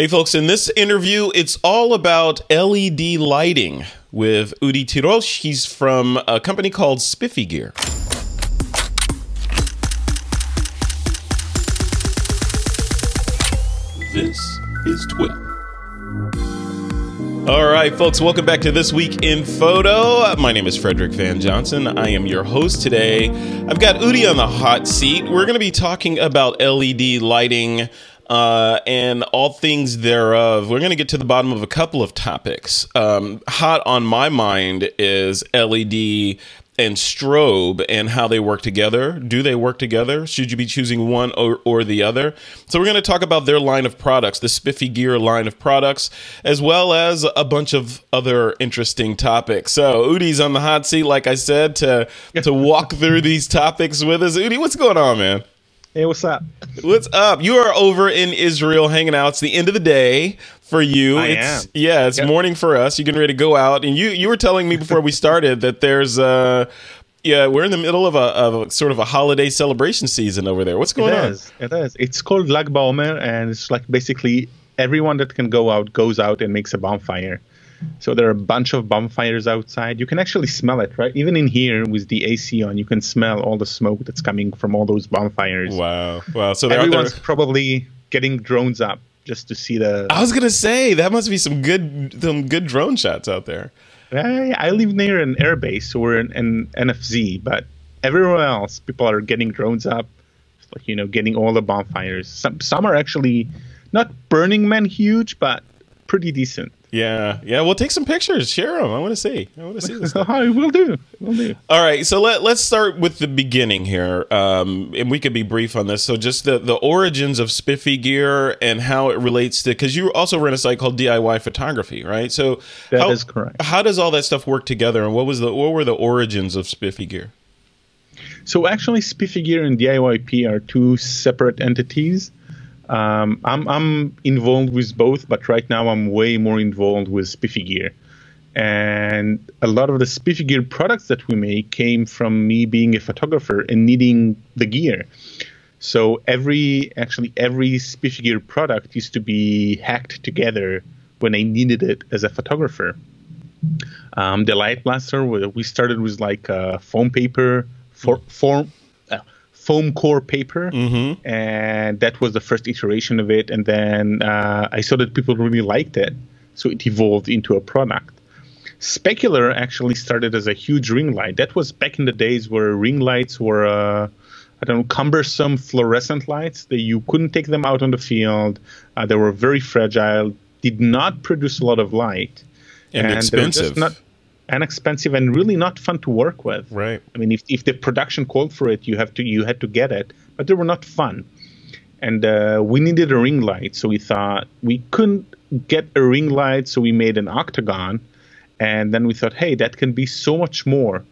Hey, folks, in this interview, it's all about LED lighting with Udi Tirosh. He's from a company called Spiffy Gear. This is TWIP. All right, folks, welcome back to This Week in Photo. My name is Frederick Van Johnson. I am your host today. I've got Udi on the hot seat. We're going to be talking about LED lighting uh, and all things thereof. We're going to get to the bottom of a couple of topics. Um, hot on my mind is LED and strobe and how they work together. Do they work together? Should you be choosing one or, or the other? So, we're going to talk about their line of products, the Spiffy Gear line of products, as well as a bunch of other interesting topics. So, Udi's on the hot seat, like I said, to, to walk through these topics with us. Udi, what's going on, man? Hey, what's up? What's up? You are over in Israel hanging out. It's the end of the day for you. I it's, am. Yeah, it's Yep. morning for us. You're getting ready to go out, and you you were telling me before we started that there's uh yeah we're in the middle of a, of a sort of a holiday celebration season over there. What's going it on? is. It is. It's called Lag Baomer, and it's like basically everyone that can go out goes out and makes a bonfire. So there are a bunch of bonfires outside. You can actually smell it, right? Even in here with the AC on, you can smell all the smoke that's coming from all those bonfires. Wow, wow. So Everyone's there. probably getting drones up just to see the. I was gonna say that must be some good some good drone shots out there. I, I live near an airbase, so we're in an NFZ, but everywhere else, people are getting drones up, like you know, getting all the bonfires. Some some are actually not Burning Man huge, but pretty decent. Yeah, yeah. We'll take some pictures, share them. I want to see. I want to see this. So I will do, We'll do. All right, so let let's start with the beginning here, um, and we could be brief on this. So, just the the origins of Spiffy Gear and how it relates to because you also run a site called DIY Photography, right? So That how, is correct. How does all that stuff work together, and what was the what were the origins of Spiffy Gear? So actually, Spiffy Gear and DIYP are two separate entities. Um, I'm I'm involved with both, but right now I'm way more involved with Spiffy Gear. And a lot of the Spiffy Gear products that we make came from me being a photographer and needing the gear. So every actually every Spiffy Gear product used to be hacked together when I needed it as a photographer. Um, the Light Blaster, we started with like uh, foam paper, for, form, foam core paper, and that was the first iteration of it. And then uh, I saw that people really liked it, so it evolved into a product. Spekular actually started as a huge ring light. That was back in the days where ring lights were, uh, I don't know, cumbersome fluorescent lights that you couldn't take them out on the field. Uh, they were very fragile, did not produce a lot of light, And just expensive. And expensive and really not fun to work with. Right. I mean, if, if the production called for it, you have to you had to get it, but they were not fun. And uh, we needed a ring light, so we thought we couldn't get a ring light, so we made an octagon, and then we thought, hey, that can be so much more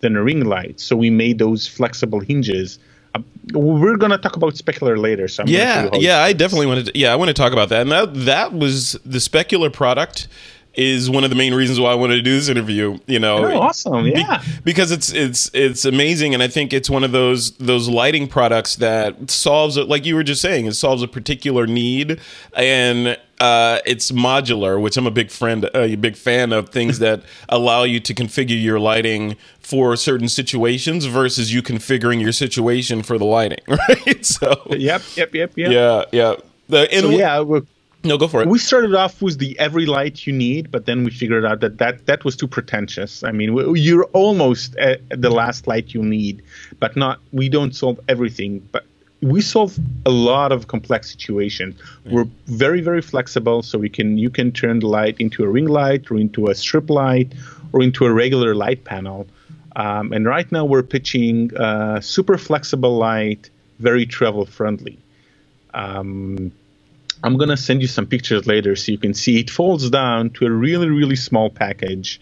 than a ring light. So we made those flexible hinges. Uh, we're gonna talk about Spekular later. So I'm Yeah, tell you how- yeah, I definitely wanted. To, yeah, I want to talk about that, and that that was the Spekular product is one of the main reasons why I wanted to do this interview. You know, Oh, awesome! Be- Yeah. because it's it's it's amazing, and I think it's one of those those lighting products that solves it. Like you were just saying, it solves a particular need, and uh, it's modular, which I'm a big friend, uh, a big fan of things that allow you to configure your lighting for certain situations versus you configuring your situation for the lighting, right? So Yep. Yep. Yep. Yep. yeah, yeah. The So yeah, no, go for it. we started off with the every light you need, but then we figured out that that, that was too pretentious. I mean, you're almost at the last light you need, but not. We don't solve everything, but we solve a lot of complex situations. We're very very flexible, so we can you can turn the light into a ring light or into a strip light or into a regular light panel. Um, and right now we're pitching uh, super flexible light, very travel friendly. Um, I'm gonna send you some pictures later so you can see it folds down to a really really small package,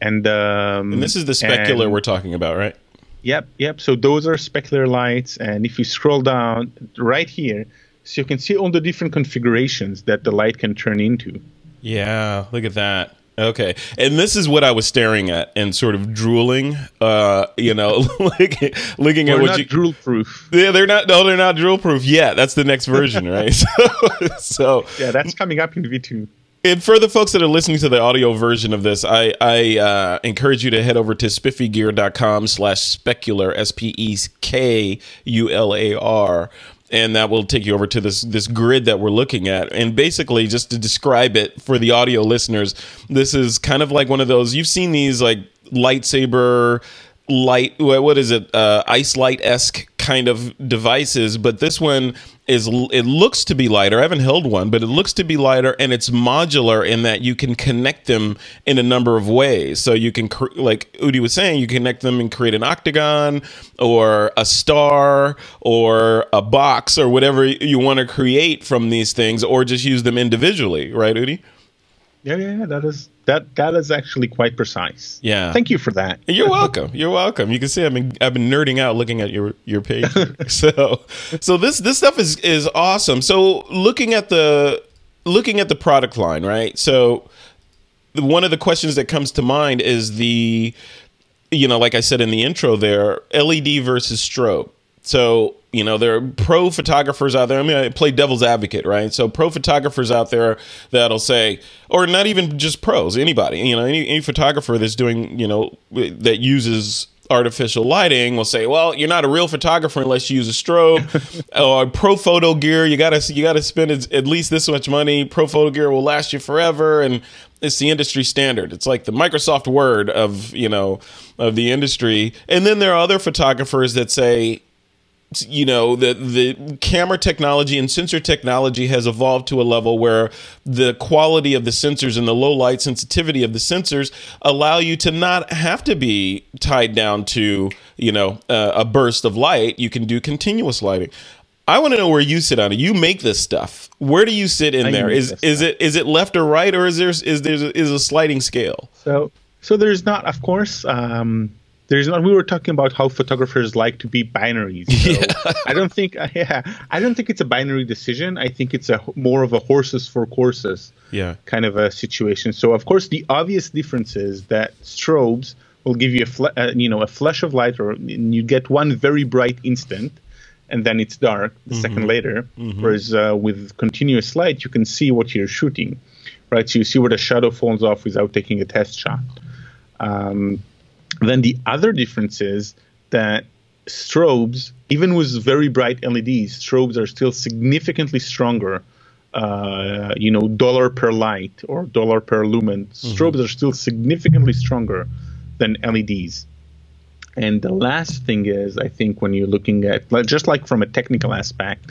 and um, And this is the Spekular and- we're talking about, right? Yep, yep. So those are Spekular lights, and if you scroll down right here, so you can see all the different configurations that the light can turn into. Yeah, look at that. Okay, and this is what I was staring at and sort of drooling. Uh, you know, looking, looking at what not you. drool proof. yeah, they're not. No, they're not drool proof yet. That's the next version, right? so, so Yeah, that's coming up in V2. and for the folks that are listening to the audio version of this, I, I uh, encourage you to head over to spiffygear.com slash specular, S P E K U L A R. And that will take you over to this this grid that we're looking at. And basically, just to describe it for the audio listeners, this is kind of like one of those you've seen these like lightsaber light what is it uh ice light esque kind of devices but this one is it looks to be lighter. I haven't held one but it looks to be lighter and it's modular in that you can connect them in a number of ways. So you can cr- like udi was saying you connect them and create an octagon or a star or a box or whatever you want to create from these things or just use them individually. Right udi? Yeah, yeah, yeah, that is that that is actually quite precise. Yeah. Thank you for that. You're welcome. You're welcome. You can see I've been I've been nerding out looking at your your page. so so this this stuff is is awesome. So looking at the looking at the product line, right? So one of the questions that comes to mind is the you know, like I said in the intro there, LED versus strobe. So, you know, there are pro photographers out there. I mean, I play devil's advocate, right? So, pro photographers out there that'll say, or not even just pros, anybody, you know, any, any photographer that's doing, you know, that uses artificial lighting will say, "Well, you're not a real photographer unless you use a strobe or Profoto gear. You gotta you gotta spend at least this much money. Profoto gear will last you forever, and it's the industry standard. It's like the Microsoft Word of you know of the industry. And then there are other photographers that say." You know the the camera technology and sensor technology has evolved to a level where the quality of the sensors and the low light sensitivity of the sensors allow you to not have to be tied down to you know uh, a burst of light you can do continuous lighting I want to know where you sit on it. You make this stuff. Where do you sit in I there? Is is stuff. it is it left or right, or is there is there is a sliding scale? So so there's not, of course. Um, there's not. We were talking about how photographers like to be binaries. So I don't think. Yeah, I don't think it's a binary decision. I think it's a more of a horses for courses Yeah. kind of a situation. So of course, the obvious difference is that strobes will give you a fl- uh, you know a flash of light, or you get one very bright instant, and then it's dark the second later. Whereas uh, with continuous light, you can see what you're shooting, right? So you see where the shadow falls off without taking a test shot. Um, then the other difference is that strobes, even with very bright LEDs, strobes are still significantly stronger. Uh, you know, dollar per light or dollar per lumen. Strobes are still significantly stronger than LEDs. And the last thing is, I think, when you're looking at just like from a technical aspect,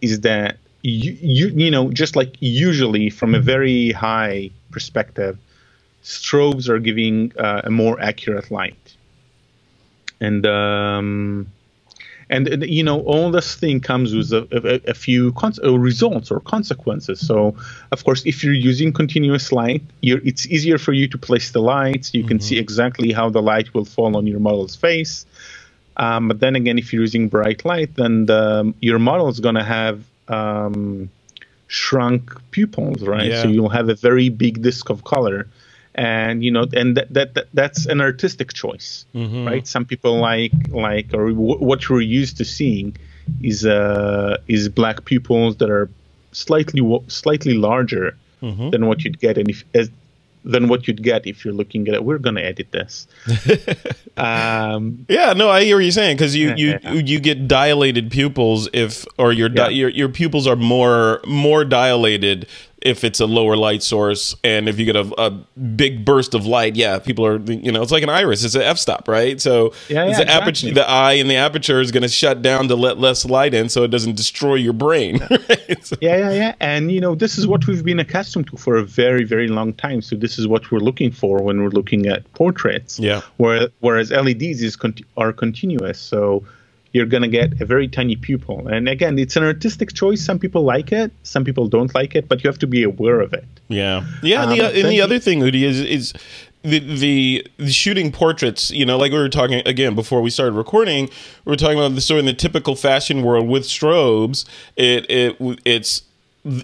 is that you, you you know just like usually from a very high perspective, strobes are giving uh, a more accurate light, and um, and you know all this thing comes with a, a, a few cons- uh, results or consequences. So of course, if you're using continuous light, you're, it's easier for you to place the lights. You can see exactly how the light will fall on your model's face. Um, but then again, if you're using bright light, then the, your model is going to have um, shrunk pupils, right? Yeah. So you'll have a very big disk of color, and you know, and that, that, that that's an artistic choice, right? Some people like like or w- what we're used to seeing is uh is black pupils that are slightly slightly larger than what you'd get, and if as than what you'd get if you're looking at it. We're gonna edit this. um, Yeah, no, I hear what you're saying because you, you you get dilated pupils if or your di- Yeah. your your pupils are more more dilated if it's a lower light source and if you get a, a big burst of light, yeah, people are you know it's like an iris, it's an f stop, right? So Yeah, yeah, the aperture, the eye and the aperture is going to shut down to let less light in, so it doesn't destroy your brain. right? So- Yeah, yeah, yeah. And you know, this is what we've been accustomed to for a very, very long time. So this is what we're looking for when we're looking at portraits. Yeah. Where, whereas LEDs is conti- are continuous, so you're gonna get a very tiny pupil. And again, it's an artistic choice. Some people like it, some people don't like it, but you have to be aware of it. Yeah, yeah. And Um, the, and the he- other thing, Udi, is is the, the the shooting portraits. You know, like we were talking again before we started recording, we were talking about the sort of in the typical fashion world with strobes. It it it's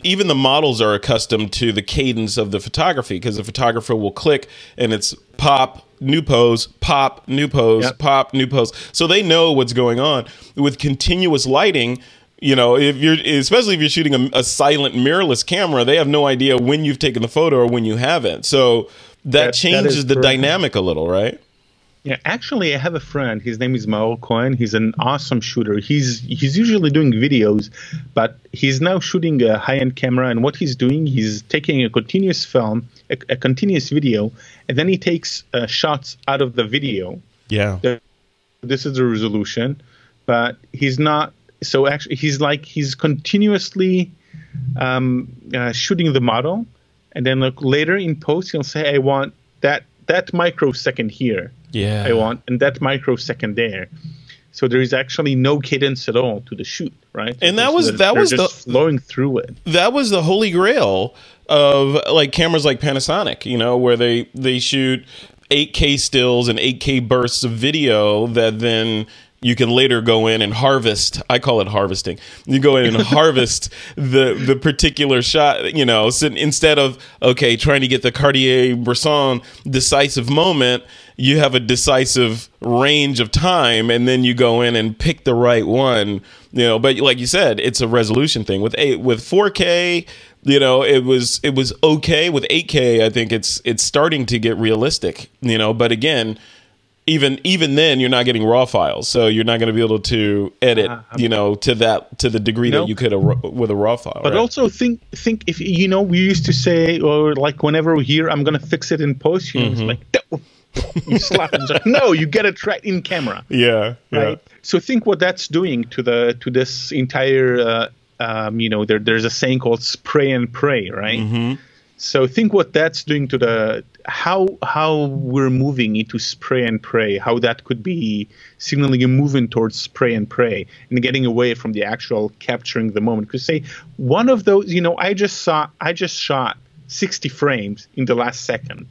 even the models are accustomed to the cadence of the photography because the photographer will click and it's pop new pose pop new pose Yep. pop new pose so they know what's going on with continuous lighting you know if you're especially if you're shooting a, a silent mirrorless camera they have no idea when you've taken the photo or when you haven't so that, That- that changes is the correct. dynamic a little right Yeah, actually, I have a friend. His name is Maor Cohen. He's an awesome shooter. He's he's usually doing videos, but he's now shooting a high-end camera. And what he's doing, he's taking a continuous film, a, a continuous video, and then he takes uh, shots out of the video. yeah This is the resolution, but he's not. So actually, he's like he's continuously um, uh, shooting the model, and then like later in post, he'll say, "I want that that microsecond here." Yeah I want, and that microsecond there. So there is actually no cadence at all to the shoot, right? And that was- that was the- flowing through it. that was the holy grail of like cameras like Panasonic, you know, where they they shoot 8K stills and 8K bursts of video that then you can later go in and harvest. I call it harvesting. You go in and harvest the the particular shot, you know, so instead of okay, trying to get the Cartier-Bresson decisive moment, you have a decisive range of time and then you go in and pick the right one you know but like you said it's a resolution thing with eight with 4k you know it was it was okay with 8k i think it's it's starting to get realistic you know but again even even then you're not getting raw files so you're not going to be able to edit Uh, you know to that to the degree No. that you could a, with a raw file But right? also think think if you know we used to say or like whenever we hear I'm gonna fix it in post, you know, Mm-hmm. it's like. you slap. It's like, no, you get it right in camera. yeah yeah right? So think what that's doing to the to this entire. Uh, um, you know, there, there's a saying called "spray and pray," right? Mm-hmm. So think what that's doing to the how how we're moving into spray and pray. How that could be signaling a movement towards spray and pray and getting away from the actual capturing the moment. Because say one of those, you know, I just saw I just shot 60 frames in the last second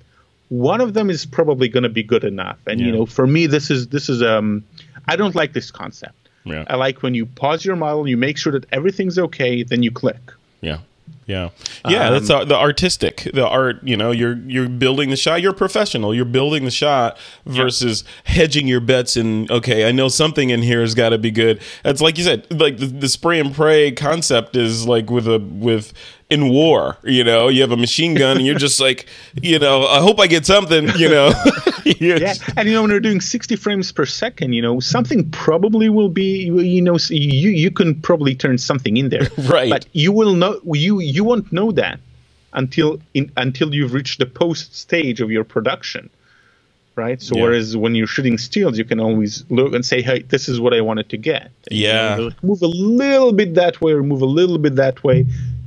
one of them is probably going to be good enough and you know for me this is this is um i don't like this concept Yeah. i like when you pause your model you make sure that everything's okay then you click Yeah. Yeah. Yeah, Um, that's the artistic, the art, you know, you're you're building the shot, you're a professional. You're building the shot versus hedging your bets and okay, I know something in here has got to be good. It's like you said, like the, the spray and pray concept is like with a with in war, you know, you have a machine gun and you're just like, you know, I hope I get something, you know. Yeah and you know when you're doing 60 frames per second you know something probably will be you know you you can probably turn something in there Right. but you will know you you won't know that until in until you've reached the post stage of your production right so Yeah. whereas when you're shooting stills you can always look and say hey this is what i wanted to get You Yeah. move a little bit that way or move a little bit that way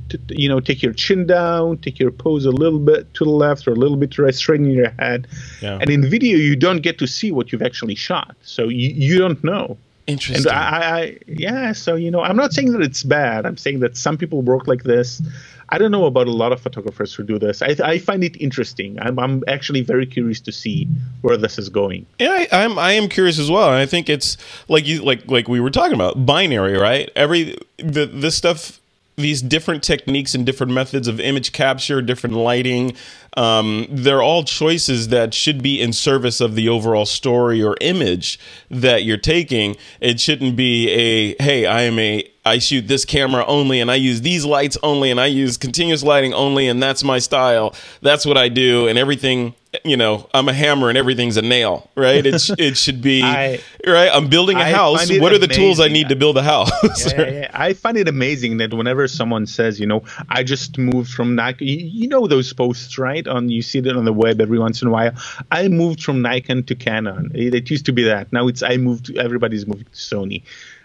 to, you know take your chin down take your pose a little bit to the left or a little bit to the right straighten your head Yeah. and in video you don't get to see what you've actually shot so you, you don't know Interesting. and I, I, yeah so you know i'm not saying that it's bad i'm saying that some people work like this i don't know about a lot of photographers who do this i, I find it interesting I'm, I'm actually very curious to see where this is going Yeah, I, I'm I am curious as well. And I think it's like you like like we were talking about binary, right? Every the this stuff these different techniques and different methods of image capture, different lighting, um, they're all choices that should be in service of the overall story or image that you're taking. It shouldn't be a hey, I am a I shoot this camera only and I use these lights only and I use continuous lighting only and that's my style. That's what I do and everything you know, I'm a hammer and everything's a nail, right? It, it should be I- right. I'm building a I house. What are the tools I need to build a house? yeah, yeah, yeah. I find it amazing that whenever someone says, you know, I just moved from you, you know those posts, right? On you see that on the web every once in a while. I moved from Nikon to Canon. It, it used to be that. Now it's I moved. Everybody's moving to Sony.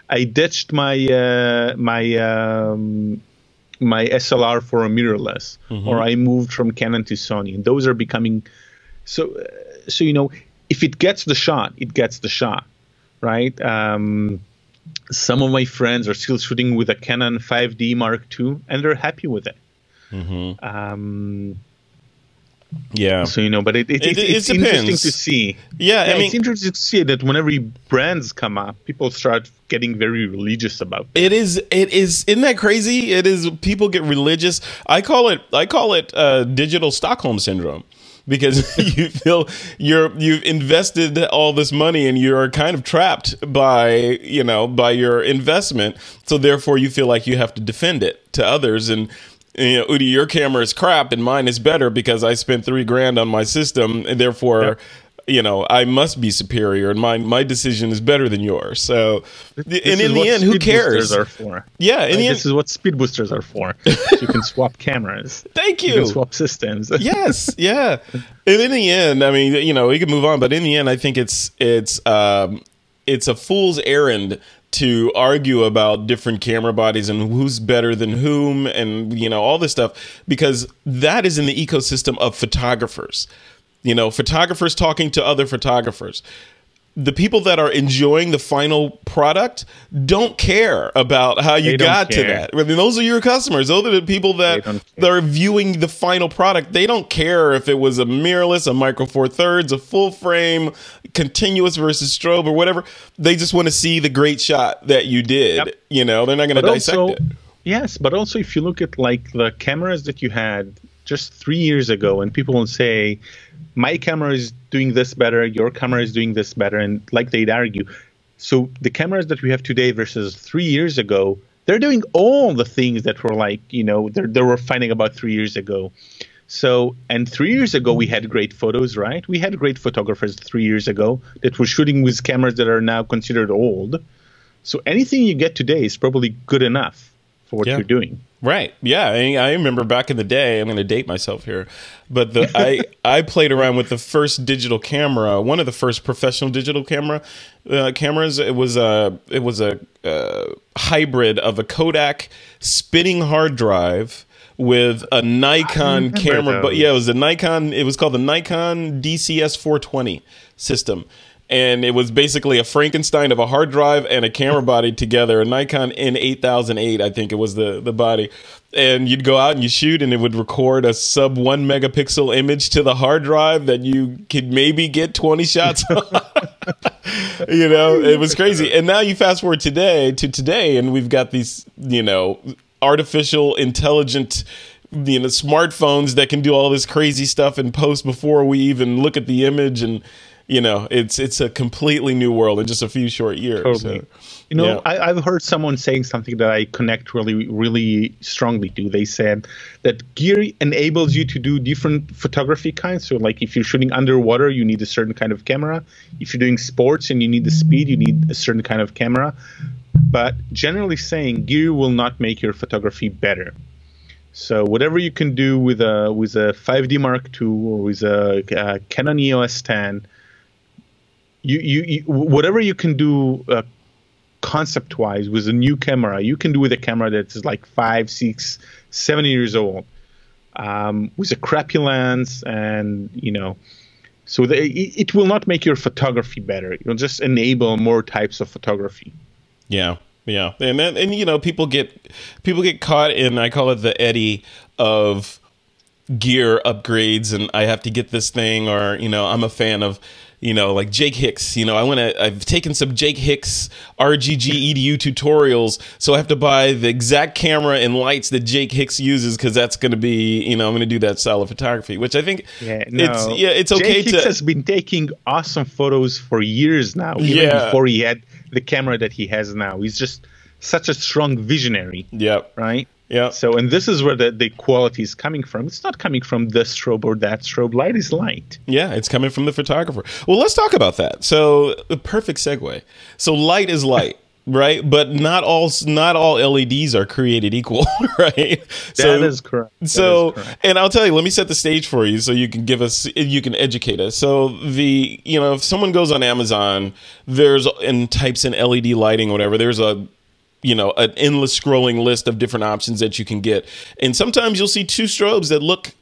I ditched my uh, my um, my SLR for a mirrorless, or I moved from Canon to Sony, and those are becoming so. Uh, so you know, if it gets the shot, it gets the shot, right? Um, some of my friends are still shooting with a Canon 5D Mark II, and they're happy with it. Um, Yeah. So you know, but it, it, It- it, it it's depends. interesting to see. Yeah, I mean- it's interesting to see that whenever brands come up, people start getting very religious about. It. It is. It is. Isn't that crazy? It is. People get religious. I call it. I call it uh, digital Stockholm syndrome because you feel you're you've invested all this money and you're kind of trapped by you know by your investment. So therefore, you feel like you have to defend it to others and. You know, Udi, your camera is crap and mine is better because I spent three grand on my system, and therefore, you know, I must be superior, and my my decision is better than yours. So, This and in the end, who cares? Are for. Yeah, in Like, the end, this is what speed boosters are for. you can swap cameras. thank You you. can swap systems. yes, yeah. And in the end, I mean, you know, we can move on, but in the end, I think it's it's um, it's a fool's errand to argue about different camera bodies and who's better than whom, and you know, all this stuff because that is in the ecosystem of photographers. You know, photographers talking to other photographers. The people that are enjoying the final product don't care about how you got to that. I mean, those are your customers. Those are the people that that are viewing the final product. They don't care if it was a mirrorless, a micro four thirds, a full frame, continuous versus strobe, or whatever. They just want to see the great shot that you did. Yep. You know, they're not going to dissect also, it. yes, but also if you look at like the cameras that you had just three years ago, and people will say, "My camera is doing this better, your camera is doing this better," and like they'd argue. So the cameras that we have today versus three years ago, they're doing all the things that were like you know they they were finding about three years ago. So, and three years ago, we had great photos, right? We had great photographers three years ago that were shooting with cameras that are now considered old. So, anything you get today is probably good enough for what Yeah. you're doing. Right. Yeah. I, I remember back in the day. I'm going to date myself here, but the I I played around with the first digital camera, one of the first professional digital camera uh, cameras. It was a it was a uh, hybrid of a Kodak spinning hard drive with a Nikon camera. But yeah, it was a Nikon. It was called the Nikon DCS 420 system. And it was basically a Frankenstein of a hard drive and a camera body together, a Nikon N8008, I think it was the, the body. And you'd go out and you shoot, and it would record a sub one megapixel image to the hard drive that you could maybe get 20 shots on. you know, it was crazy. And now you fast forward today to today, and we've got these, you know, artificial intelligent you know smartphones that can do all this crazy stuff and post before we even look at the image and you know it's it's a completely new world in just a few short years Totally. So, You know, yeah. I, I've heard someone saying something that I connect really, really strongly to. They said that gear enables you to do different photography kinds. So, like if you're shooting underwater, you need a certain kind of camera. If you're doing sports and you need the speed, you need a certain kind of camera. But generally saying, gear will not make your photography better. So whatever you can do with a with a 5D Mark II or with a, uh Canon EOS 10, you, you, whatever you can do uh, concept wise with a new camera, you can do with a camera that's like five, six, seven years old, um, with a crappy lens, and you know, so it, it will not make your photography better. It'll just enable more types of photography. Yeah, yeah, and then and you know people get people get caught in I call it the eddy of gear upgrades, and I have to get this thing, or you know I'm a fan of you know like Jake Hicks. You know I want to I've taken some Jake Hicks RGG EDU tutorials, so I have to buy the exact camera and lights that Jake Hicks uses because that's going to be you know I'm going to do that style of photography, which I think Yeah, no. it's yeah it's okay Jake Hicks has been taking awesome photos for years now, even Yeah. before he had the camera that he has now. He's just such a strong visionary, yep right? Yeah So, and this is where the, the quality is coming from. It's not coming from this strobe or that strobe. Light is light. Yeah, it's coming from the photographer. Well, let's talk about that. So, the perfect segue. So, light is light, right? But not all not all LEDs are created equal, right? That is correct. That so, is correct. and I'll tell you, let me set the stage for you so you can give us, you can educate us. So, the, you know, if someone goes on Amazon, there's, and types in LED lighting, whatever, there's a, you know, an endless scrolling list of different options that you can get. And sometimes you'll see two strobes that look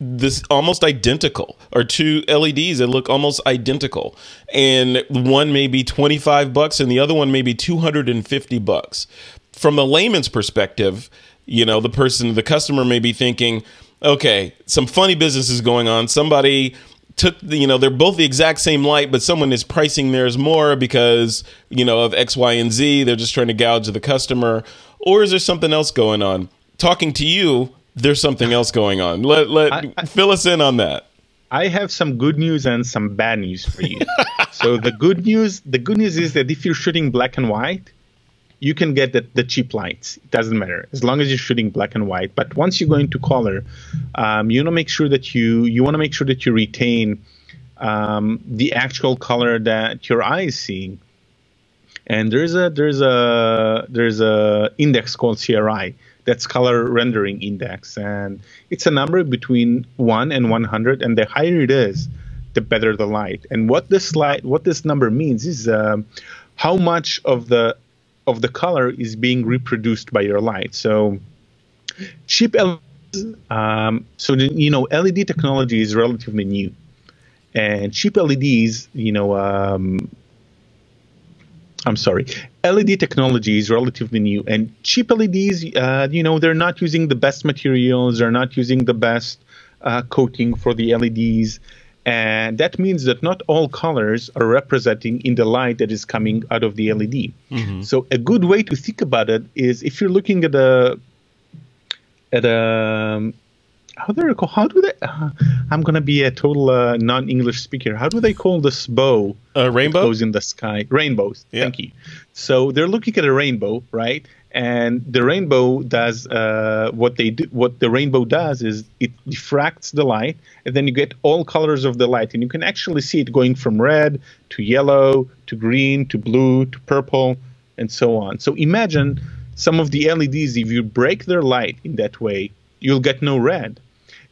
this almost identical or two LEDs that look almost identical and one may be 25 bucks and the other one may be 250 bucks from a layman's perspective you know the person the customer may be thinking okay, some funny business is going on. Somebody took the, you know they're both the exact same light but someone is pricing theirs more because you know of x y and z. They're just trying to gouge the customer. Or is there something else going on? Talking to you there's something else going on. Let let I, I, fill us in on that. I have some good news and some bad news for you. So the good news the good news is that if you're shooting black and white you can get the, the cheap lights. It doesn't matter as long as you're shooting black and white. But once you go into color, um, you want to make sure that you you want to make sure that you retain um, the actual color that your eye is seeing. And there's a there's a there's a index called CRI that's color rendering index, and it's a number between one and 100, and the higher it is, the better the light. And what this light what this number means is. Uh, how much of the of the color is being reproduced by your light. So cheap LEDs, um, so the, you know LED technology is relatively new, and cheap LEDs, you know, um, I'm sorry, LED technology is relatively new, and cheap LEDs, uh, you know, they're not using the best materials, they're not using the best uh, coating for the LEDs. And that means that not all colors are representing in the light that is coming out of the LED. Mm-hmm. So a good way to think about it is if you're looking at a at a how do they call how do they uh, I'm gonna be a total uh, non-English speaker. How do they call this bow? A rainbow goes in the sky. Rainbows. Yeah. Thank you. So they're looking at a rainbow, right? And the rainbow does uh, what they do. What the rainbow does is it diffracts the light, and then you get all colors of the light, and you can actually see it going from red to yellow to green to blue to purple, and so on. So imagine some of the LEDs. If you break their light in that way, you'll get no red,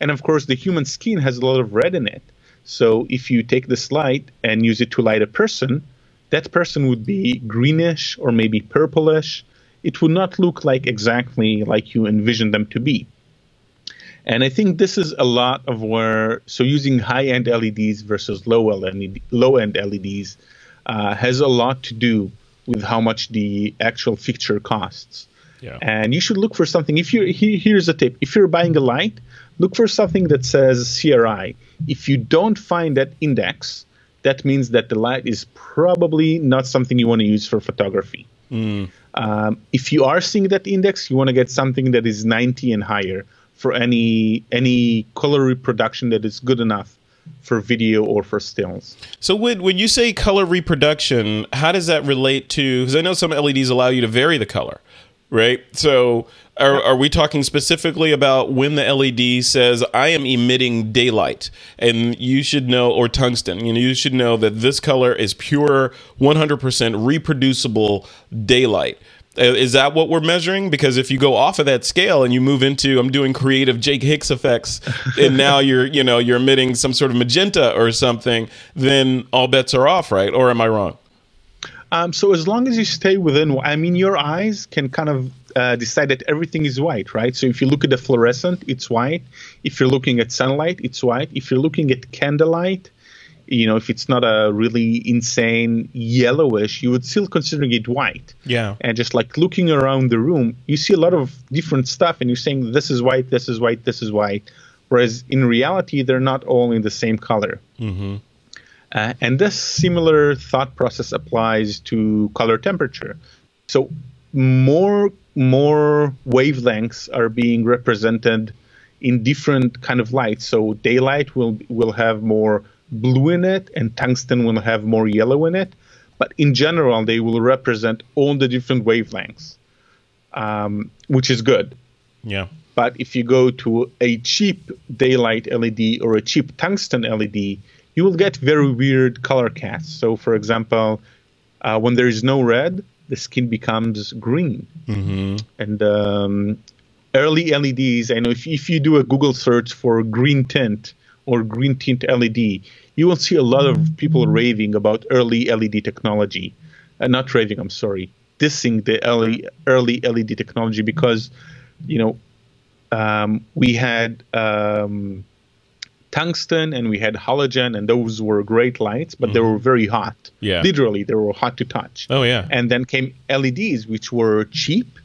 and of course the human skin has a lot of red in it. So if you take this light and use it to light a person, that person would be greenish or maybe purplish it would not look like exactly like you envision them to be. And I think this is a lot of where so using high end LEDs versus low LED, low end LEDs uh, has a lot to do with how much the actual fixture costs. Yeah. And you should look for something. If you here's a tip: if you're buying a light, look for something that says CRI. If you don't find that index, that means that the light is probably not something you want to use for photography. Mm. Um, if you are seeing that index, you want to get something that is 90 and higher for any any color reproduction that is good enough for video or for stills. So when when you say color reproduction, how does that relate to? Because I know some LEDs allow you to vary the color, right? So are, are we talking specifically about when the LED says I am emitting daylight and you should know or tungsten, you know, you should know that this color is pure 100% reproducible daylight. Uh, is that what we're measuring? Because if you go off of that scale and you move into I'm doing creative Jake Hicks effects and now you're, you know, you're emitting some sort of magenta or something, then all bets are off, right? Or am I wrong? Um, so as long as you stay within, I mean, your eyes can kind of uh, decide that everything is white, right? So if you look at the fluorescent, it's white. If you're looking at sunlight, it's white. If you're looking at candlelight, you know, if it's not a really insane yellowish, you would still consider it white. Yeah. And just like looking around the room, you see a lot of different stuff, and you're saying this is white, this is white, this is white. Whereas in reality, they're not all in the same color. Mm-hmm. Uh, and this similar thought process applies to color temperature. So more more wavelengths are being represented in different kind of light. So daylight will will have more blue in it, and tungsten will have more yellow in it. But in general, they will represent all the different wavelengths, um, which is good. Yeah. But if you go to a cheap daylight LED or a cheap tungsten LED, you will get very weird color casts. So, for example, uh, when there is no red, the skin becomes green. Mm-hmm. And um, early LEDs, I know if, if you do a Google search for green tint or green tint LED, you will see a lot of people raving about early LED technology. Uh, not raving, I'm sorry, dissing the early, early LED technology because, you know, um, we had. Um, tungsten and we had halogen and those were great lights but mm-hmm. they were very hot yeah literally they were hot to touch oh yeah and then came leds which were cheap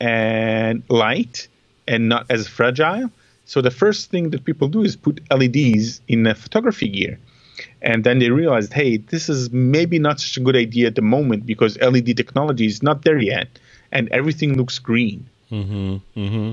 and light and not as fragile So the first thing that people do is put LEDs in a photography gear. And then they realized, hey, this is maybe not such a good idea at the moment because LED technology is not there yet, and everything looks green. Mm-hmm. Mm-hmm.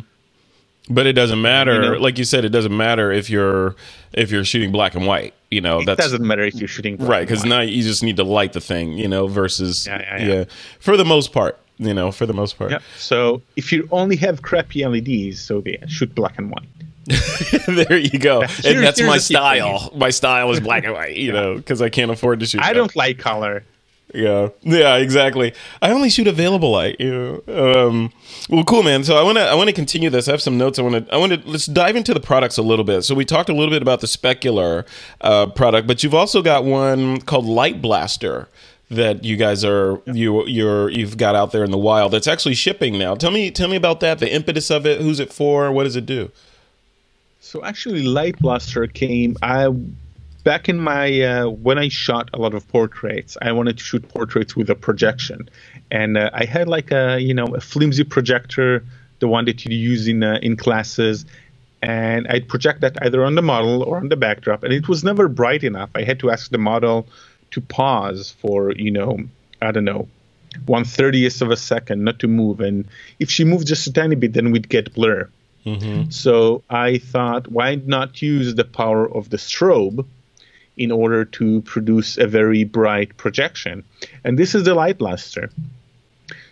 But it doesn't matter. You know, like you said, it doesn't matter if you're if you're shooting black and white. You know, it doesn't matter if you're shooting right because now you just need to light the thing. You know, versus yeah, yeah, yeah. yeah, for the most part. You know, for the most part. Yeah. So if you only have crappy LEDs, so they shoot black and white. there you go. Here's, and that's my style. My style is black and white. You know, because I can't afford to shoot. I don't like color. Yeah, yeah, exactly. I only shoot available light. You know? um, well, cool, man. So I want to I want to continue this. I have some notes. I want to I want to let's dive into the products a little bit. So we talked a little bit about the Spekular uh, product, but you've also got one called Light Blaster that you guys are you you're you've got out there in the wild. That's actually shipping now. Tell me tell me about that. The impetus of it. Who's it for? What does it do? So actually, Light Blaster came. I back in my uh, when I shot a lot of portraits, I wanted to shoot portraits with a projection, and uh, I had like a you know a flimsy projector, the one that you use in uh, in classes, and I'd project that either on the model or on the backdrop, and it was never bright enough. I had to ask the model to pause for you know I don't know one thirtieth of a second not to move, and if she moved just a tiny bit, then we'd get blur. Mm-hmm. So I thought, why not use the power of the strobe in order to produce a very bright projection. And this is the light blaster.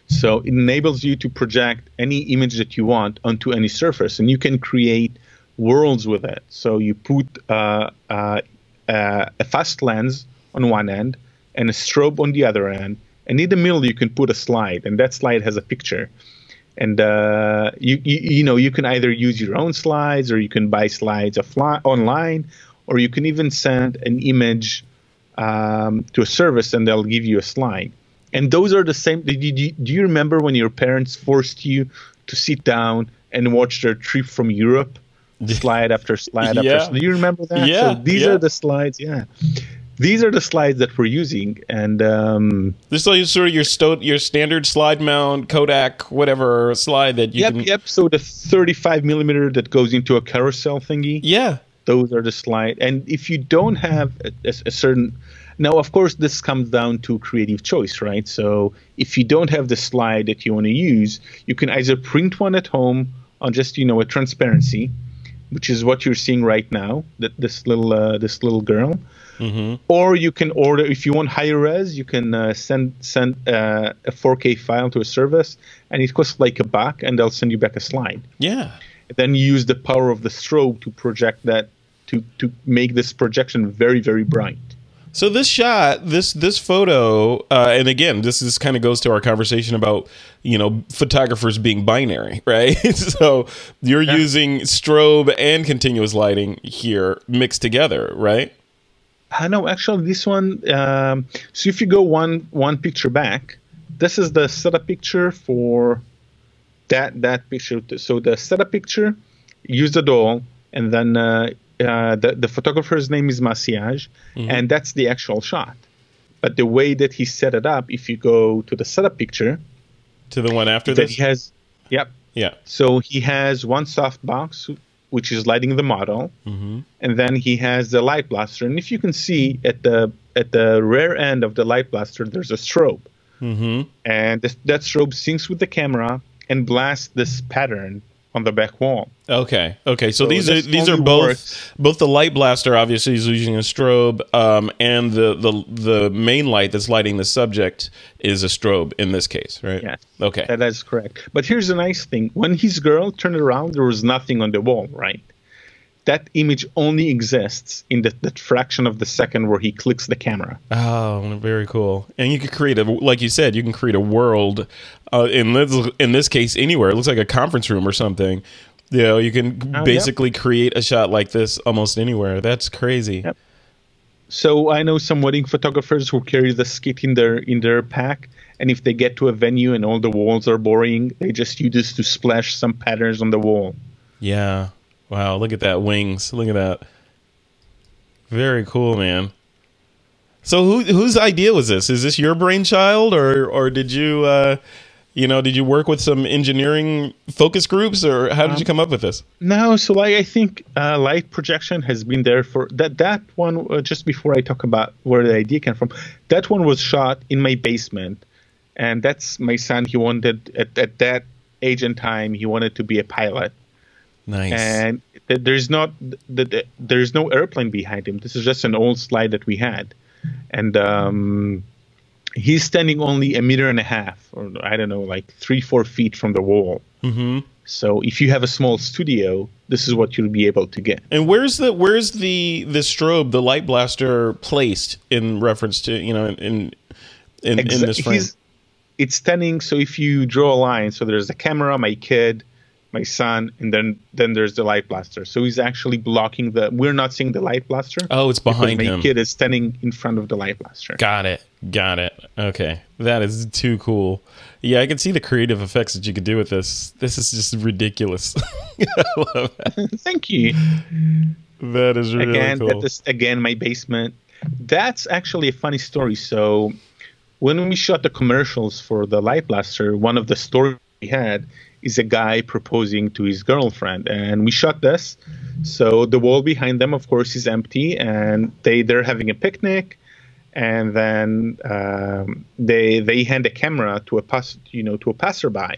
So it enables you to project any image that you want onto any surface, and you can create worlds with it. So you put uh, uh, uh, a fast lens on one end and a strobe on the other end, and in the middle you can put a slide, and that slide has a picture. And uh, you, you, you know you can either use your own slides or you can buy slides offline, online or you can even send an image um, to a service and they'll give you a slide. And those are the same. Do you, do you remember when your parents forced you to sit down and watch their trip from Europe, slide after slide yeah. after? Slide? Do you remember that? Yeah. So these yeah. are the slides. Yeah. These are the slides that we're using, and um, this is sort of your sto- your standard slide mount Kodak whatever slide that you yep, can. Yep. So the 35 millimeter that goes into a carousel thingy. Yeah those are the slide and if you don't have a, a, a, certain now of course this comes down to creative choice right? So if you don't have the slide that you want to use you can either print one at home on just you know a transparency which is what you're seeing right now that this little uh, this little girl. Mm-hmm. or you can order if you want higher res you can uh, send send uh, a 4k file to a service and it costs like a buck and they'll send you back a slide. Yeah then use the power of the strobe to project that to to make this projection very very bright. So this shot, this this photo, uh, and again, this is kind of goes to our conversation about you know photographers being binary, right? so you're yeah. using strobe and continuous lighting here mixed together, right? I uh, know. Actually, this one. Um, so if you go one one picture back, this is the setup picture for that that picture. So the setup picture, use the doll, and then uh, uh, the, the photographer's name is Massillage, mm-hmm. and that's the actual shot. But the way that he set it up, if you go to the setup picture, to the one after this, he has, yep, yeah. So he has one soft box, which is lighting the model, mm-hmm. and then he has the light blaster. And if you can see at the at the rear end of the light blaster, there's a strobe, mm-hmm. and this, that strobe syncs with the camera and blasts this pattern on the back wall. Okay. Okay. So, so these are these are both works. both the light blaster obviously is using a strobe, um, and the, the the main light that's lighting the subject is a strobe in this case, right? Yeah. Okay. That is correct. But here's the nice thing: when his girl turned around, there was nothing on the wall, right? That image only exists in the, that fraction of the second where he clicks the camera. Oh, very cool! And you could create a, like you said, you can create a world. Uh, in this in this case, anywhere. It looks like a conference room or something. You know, you can oh, basically yep. create a shot like this almost anywhere. That's crazy. Yep. So I know some wedding photographers who carry the skit in their in their pack, and if they get to a venue and all the walls are boring, they just use this to splash some patterns on the wall. Yeah, Wow, look at that wings. Look at that. Very cool, man. So who whose idea was this? Is this your brainchild or or did you uh You know, did you work with some engineering focus groups, or how did you come up with this? No, so like I think uh, light projection has been there for that. That one uh, just before I talk about where the idea came from. That one was shot in my basement, and that's my son. He wanted at, at that age and time he wanted to be a pilot, Nice. and there's not th- th- there's no airplane behind him. This is just an old slide that we had, and um, he's standing only a meter and a half, or I don't know, like three four feet from the wall. hmm So if you have a small studio, this is what you'll be able to get. And where's the where's the the strobe, the light blaster placed in reference to you know in in, in, in this frame? he's- it's standing. So if you draw a line, so there's the camera, my kid, my son, and then then there's the light blaster. So he's actually blocking the. We're not seeing the light blaster. Oh, it's behind my him. kid is standing in front of the light blaster. Got it. Got it. Okay. That is too cool. Yeah, I can see the creative effects that you could do with this. This is just ridiculous. I love that. Thank you. That is really again, cool. that is again my basement. That's actually a funny story. So when we shot the commercials for the light blaster, one of the stories we had is a guy proposing to his girlfriend, and we shot this. So the wall behind them, of course, is empty, and they they're having a picnic, and then um, they they hand a camera to a pass you know to a passerby,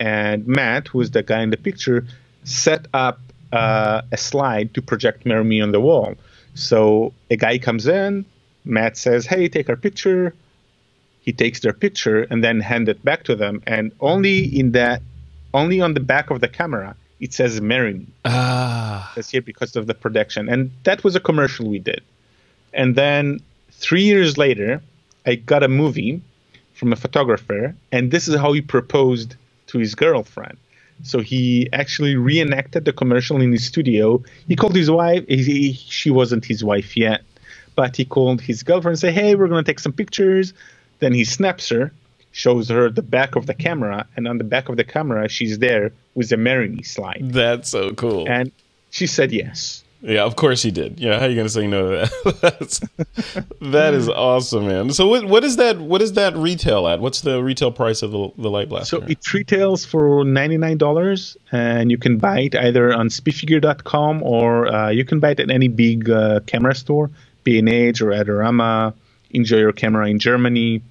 and Matt, who is the guy in the picture, set up uh, a slide to project Marry Me on the wall. So a guy comes in, Matt says, "Hey, take our picture." He takes their picture and then hand it back to them, and only in that, only on the back of the camera, it says "Marry Me." ah. That's here because of the production, and that was a commercial we did. And then three years later, I got a movie from a photographer, and this is how he proposed to his girlfriend. So he actually reenacted the commercial in his studio. He called his wife. He, he- she wasn't his wife yet, but he called his girlfriend and said, "Hey, we're gonna take some pictures." Then he snaps her, shows her the back of the camera, and on the back of the camera, she's there with a "Marry Me" slide, That's so cool. and she said yes. Yeah, of course he did. Yeah, how are you going to say no to that? That's, that is awesome, man. So what what is that what is that retail at? What's the retail price of the, the light blaster? So it retails for ninety nine dollars, and you can buy it either on spiffygear.com or uh, you can buy it at any big uh, camera store, B&H or Adorama. Enjoy your camera in Germany.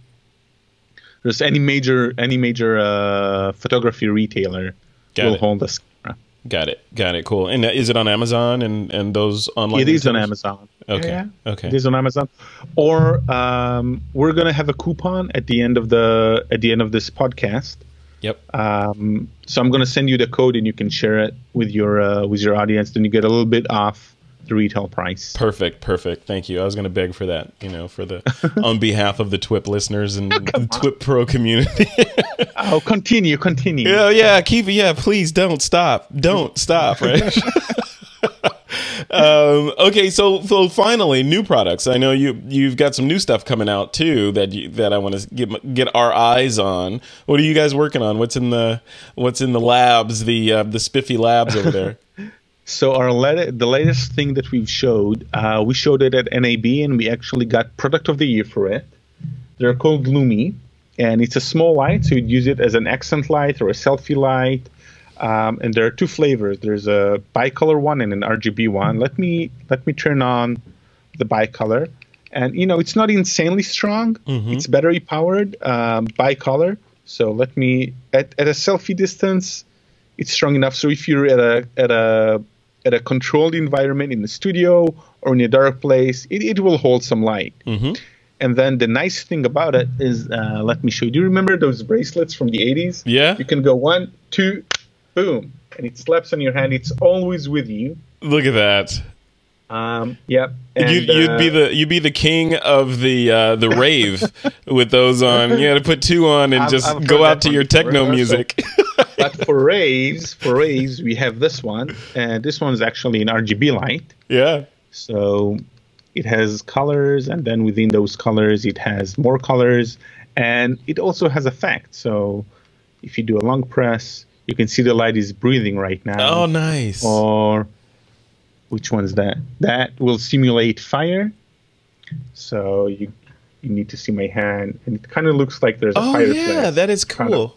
There's any major any major uh, photography retailer Got will it. hold this camera. Got it. Got it. Cool. And uh, is it on Amazon and and those online? It is on? Amazon. Okay. Yeah, Okay. It is on Amazon. Or um, we're gonna have a coupon at the end of the at the end of this podcast. Yep. Um, so I'm going to send you the code, and you can share it with your uh, with your audience. Then you get a little bit off the retail price. Perfect. Perfect. Thank you. I was going to beg for that. You know, for the on behalf of the TWIP listeners and the TWIP Pro community. Oh, continue, continue. Yeah, yeah, keep it. Yeah, please don't stop. Don't stop, right? um, okay, so so finally, new products. I know you you've got some new stuff coming out too that you, that I want to get get our eyes on. What are you guys working on? What's in the what's in the labs? The uh, the spiffy labs over there. So our the latest thing that we've showed, uh, we showed it at NAB, and we actually got product of the year for it. They're called Lumee, and it's a small light, so you'd use it as an accent light or a selfie light. Um, and there are two flavors. There's a bicolor one and an RGB one. Let me let me turn on the bicolor, and you know it's not insanely strong. It's battery powered, um, bicolor. So let me at, at a selfie distance, it's strong enough. So if you're at a at a at a controlled environment in the studio or in a dark place, it, it will hold some light. Mhm. And then the nice thing about it is, uh, let me show you. Do you remember those bracelets from the 80s? Yeah, You can go one, two, boom, and it slaps on your hand. It's always with you. look at that. Um, yep. And, you'd, you'd be uh, the you'd be the king of the uh, the rave with those on. You got to put two on and I've- just I've go out to your techno music. but for raves, for raves, we have this one, and this one's actually an RGB light. yeah. So it has colors, and then within those colors, it has more colors, and it also has effect. So if you do a long press, you can see the light is breathing right now. Oh, nice. Or which one's that? That will simulate fire. So you you need to see my hand, and it kind of looks like there's a oh, fire. Oh fireplace. yeah, that is kind of.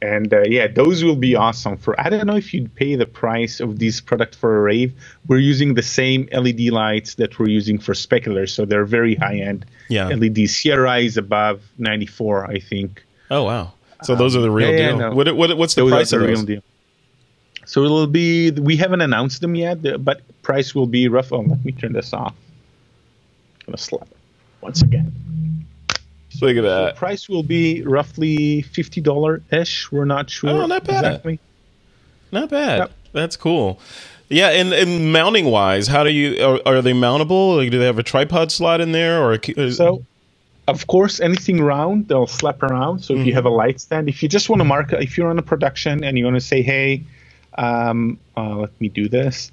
And uh, yeah, those will be awesome. For I don't know if you'd pay the price of these product for a rave. We're using the same LED lights that we're using for Spekulars, so they're very high end Yeah. LED. CRI is above 94, I think. Oh wow. So those are the real yeah, yeah, deal. no. What, what what's the Those price of those? real deal. So it'll be. We haven't announced them yet, but price will be rough. Oh, let me turn this off. gonna slap it once again. Look at The that. price will be roughly fifty dollar ish. We're not sure. Oh, not bad. Exactly. Not bad. Yep. That's cool. Yeah, and, and mounting wise, how do you are, are they mountable? Like, do they have a tripod slot in there, or a, So, of course, anything round, they'll slap around. So if Mm-hmm. you have a light stand, if you just want to mark, if you're on a production and you want to say, hey, um, uh, let me do this.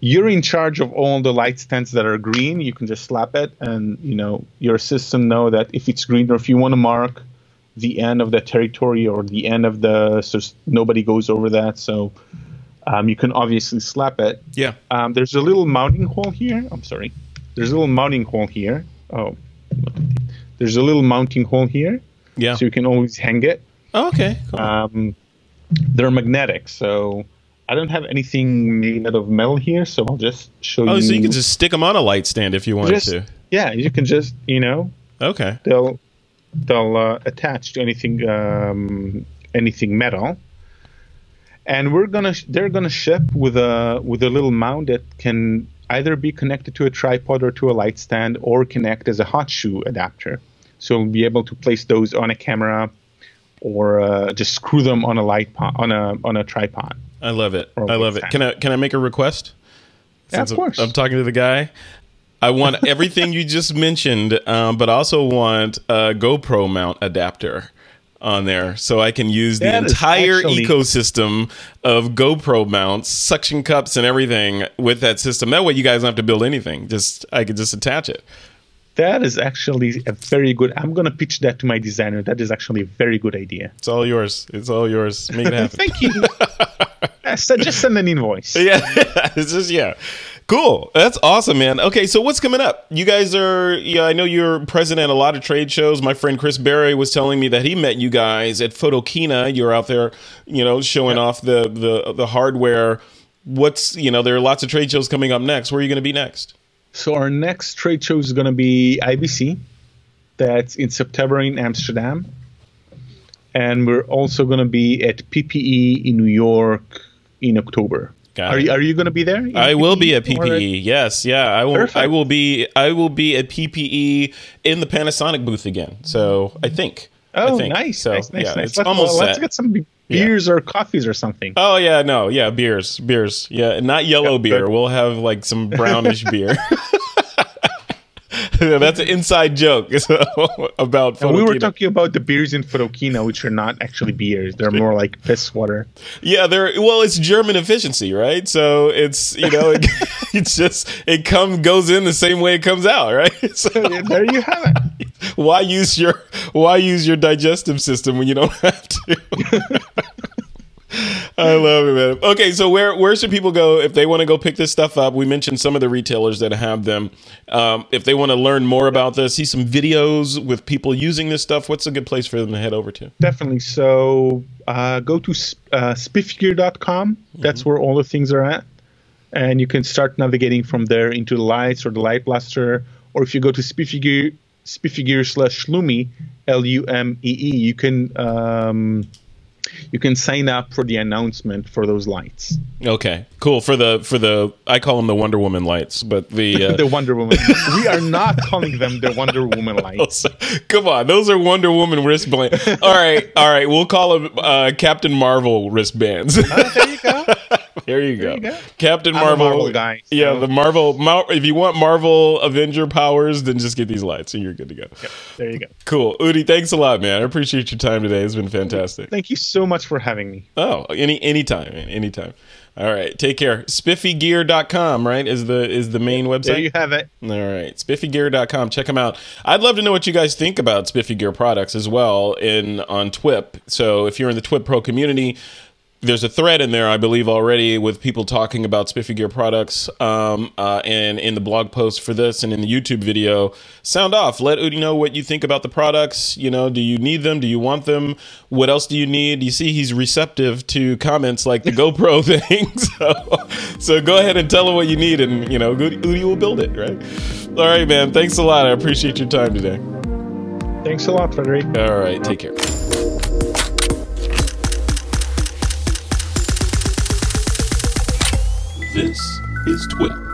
You're in charge of all the light stands that are green. You can just slap it, and you know your system know that if it's green or if you want to mark the end of the territory or the end of the so nobody goes over that. So um, you can obviously slap it. yeah, Um, there's a little mounting hole here. I'm sorry. There's a little mounting hole here. Oh, there's a little mounting hole here, yeah. so you can always hang it. Oh, okay, cool. Um, they're magnetic, so I don't have anything made out of metal here. So I'll just show oh, you. Oh, so you can just stick them on a light stand if you just to. yeah, you can just you know Okay. they'll they'll uh, attach to anything um, anything metal and we're gonna sh- they're gonna ship with a with a little mount that can either be connected to a tripod or to a light stand or connect as a hot shoe adapter so we'll be able to place those on a camera or uh, just screw them on a light po- on a on a tripod I love it. I love it. Can I can I make a request? Yeah, of course. I'm talking to the guy. I want everything you just mentioned, um, but also want a GoPro mount adapter on there so I can use the That entire actually- ecosystem of GoPro mounts, suction cups, and everything with that system. That way, you guys don't have to build anything. Just I could just attach it. That is actually a very good i'm gonna pitch that to my designer that is actually a very good idea It's all yours. It's all yours. Make it happen. thank you Uh, so just send an invoice yeah, it's just yeah, cool. That's awesome, man. Okay, so what's coming up? You guys are yeah. I know you're present at a lot of trade shows. My friend Chris Berry was telling me that he met you guys at Photokina. You're out there, you know, showing off the the the hardware. What's you know, there are lots of trade shows coming up next. Where are you going to be next? So our next trade show is going to be IBC. That's in September in Amsterdam. And we're also going to be at PPE in New York in October. Got are it. you, are you going to be there? I will be at PPE. Yes, yeah, I will. Perfect. I will be. I will be at PPE in the Panasonic booth again. So I think. Oh, I think. nice, So, nice, nice, yeah, nice. It's Let's, almost well, let's get some be- beers or coffees or something. Oh yeah, no, yeah, beers, beers, yeah, not yellow Yeah, beer. but- We'll have like some brownish beer. That's an inside joke about. And we were talking about the beers in Photokina, which are not actually beers. They're more like piss water. Yeah, there. Well, it's German efficiency, right? So it's you know, it, it's just it comes goes in the same way it comes out, right? So there you have it. why use your why use your digestive system when you don't have to? I love it, man. Okay, so where where should people go if they want to go pick this stuff up? We mentioned some of the retailers that have them. Um, if they want to learn more about this, see some videos with people using this stuff. What's a good place for them to head over to? Definitely. So uh, go to uh, spiffygear.com. That's where all the things are at. And you can start navigating from there into the lights or the light blaster. Or if you go to spiffgear spiffygear slash Lumee, L U M E E, you can um, you can sign up for the announcement for those lights. Okay, cool. For the for the I call them the Wonder Woman lights, but the uh, the Wonder Woman. we are not calling them the Wonder Woman lights. Come on, those are Wonder Woman wristbands. All right, all right, we'll call them uh, Captain Marvel wristbands. there you go. there you go, you go. Captain I'm Marvel. Marvel guy, Yeah, the Marvel. Mar- if you want Marvel Avenger powers, then just get these lights, and you're good to go. There you go. Cool, Udi. Thanks a lot, man. I appreciate your time today. It's been fantastic. Thank you so much for having me. Oh, any anytime, man, anytime. All right, take care. Spiffygear.com, right? Is the is the main website? There you have it. All right, spiffygear.com. Check them out. I'd love to know what you guys think about Spiffy Gear products as well in on TWIP. So if you're in the TWIP Pro community, there's a thread in there, I believe, already with people talking about Spiffy Gear products. Um, uh, and in the blog post for this and in the YouTube video, sound off. Let Udi know what you think about the products. You know, do you need them? Do you want them? What else do you need? You see, he's receptive to comments like the GoPro thing. So, so go ahead and tell him what you need, and you know, Udi will build it. Right? All right, man. Thanks a lot. I appreciate your time today. Thanks a lot, Frederick. All right. Take care. This is Twitter.